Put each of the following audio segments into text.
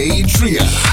DJ Tria.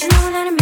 Apologize.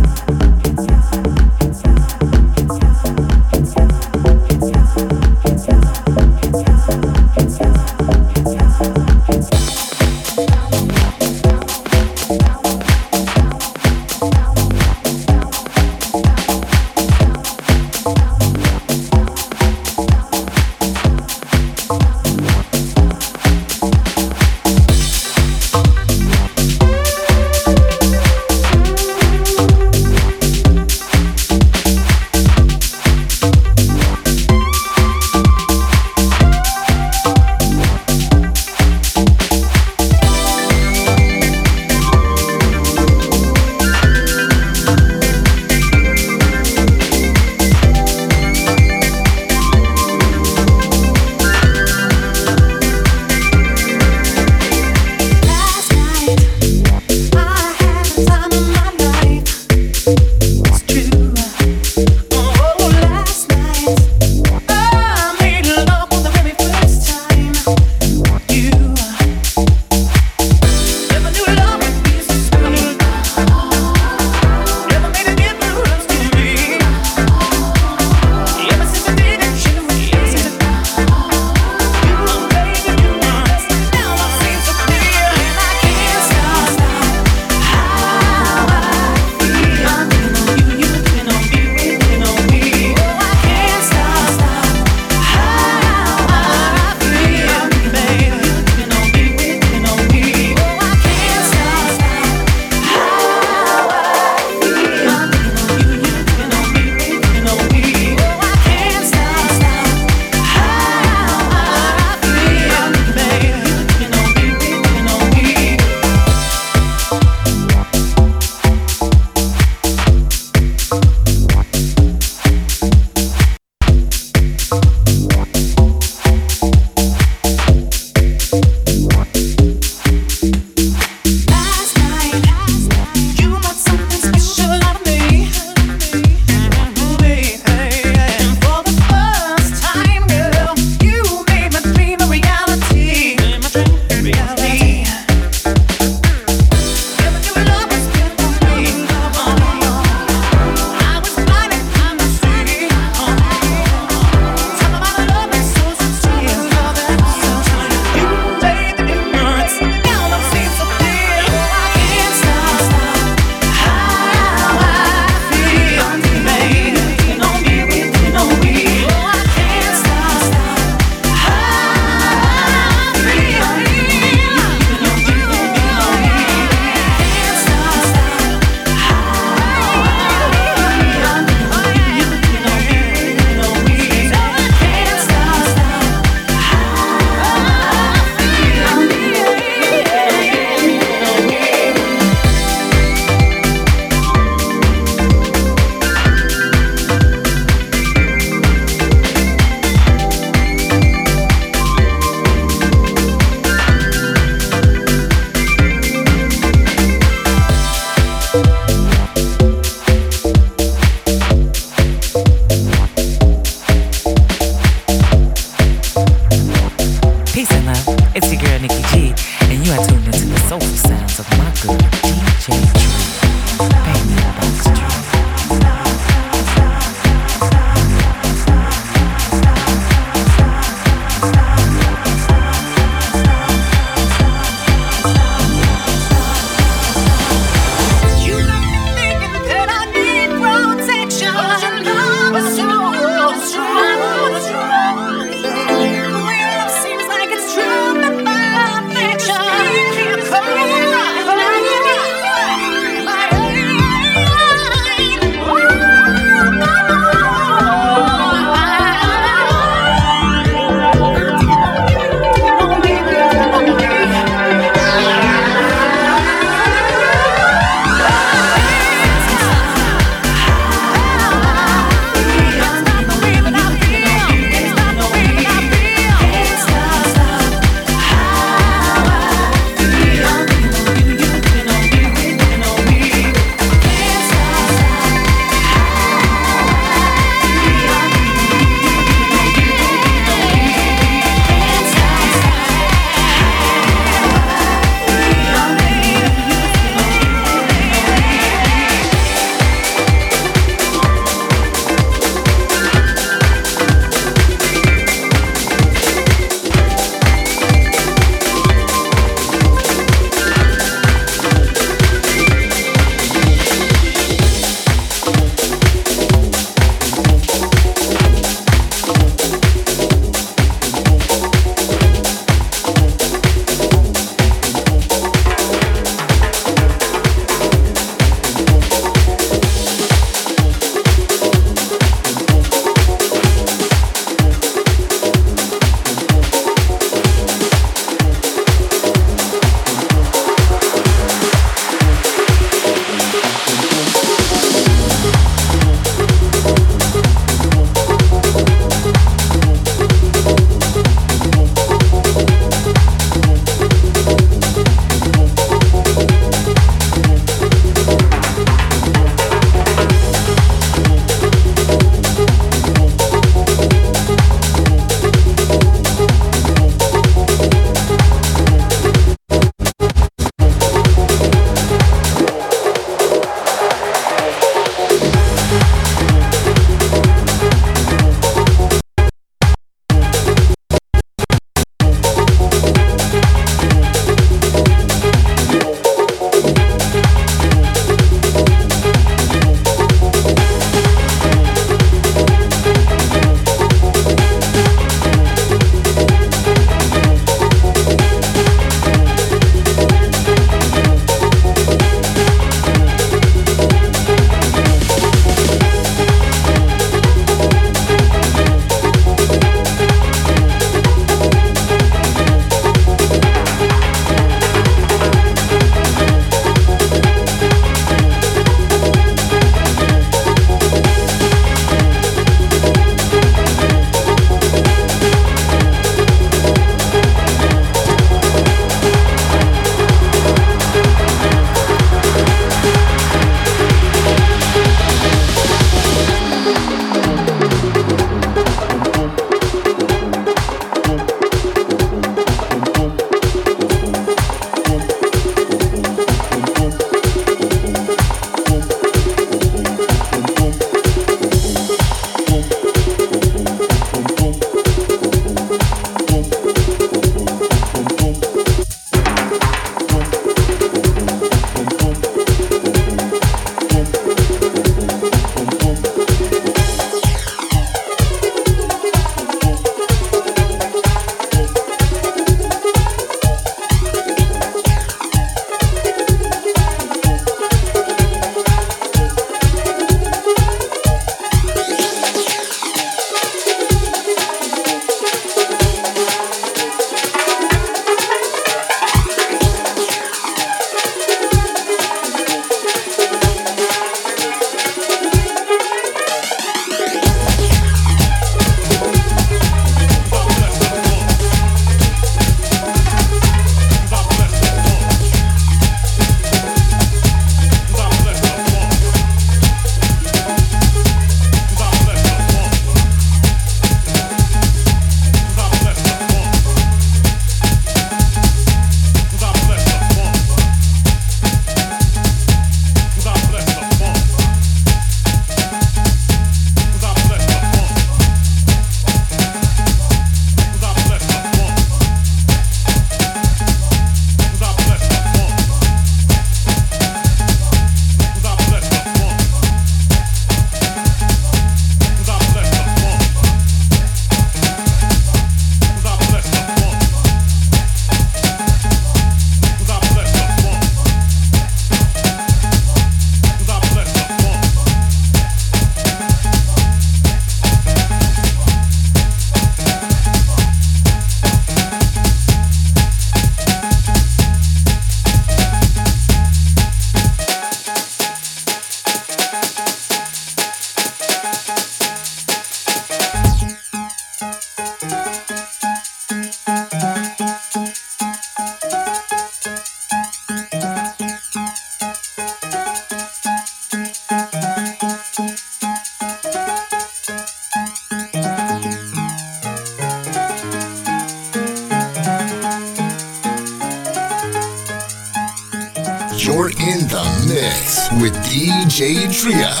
DJ Tria.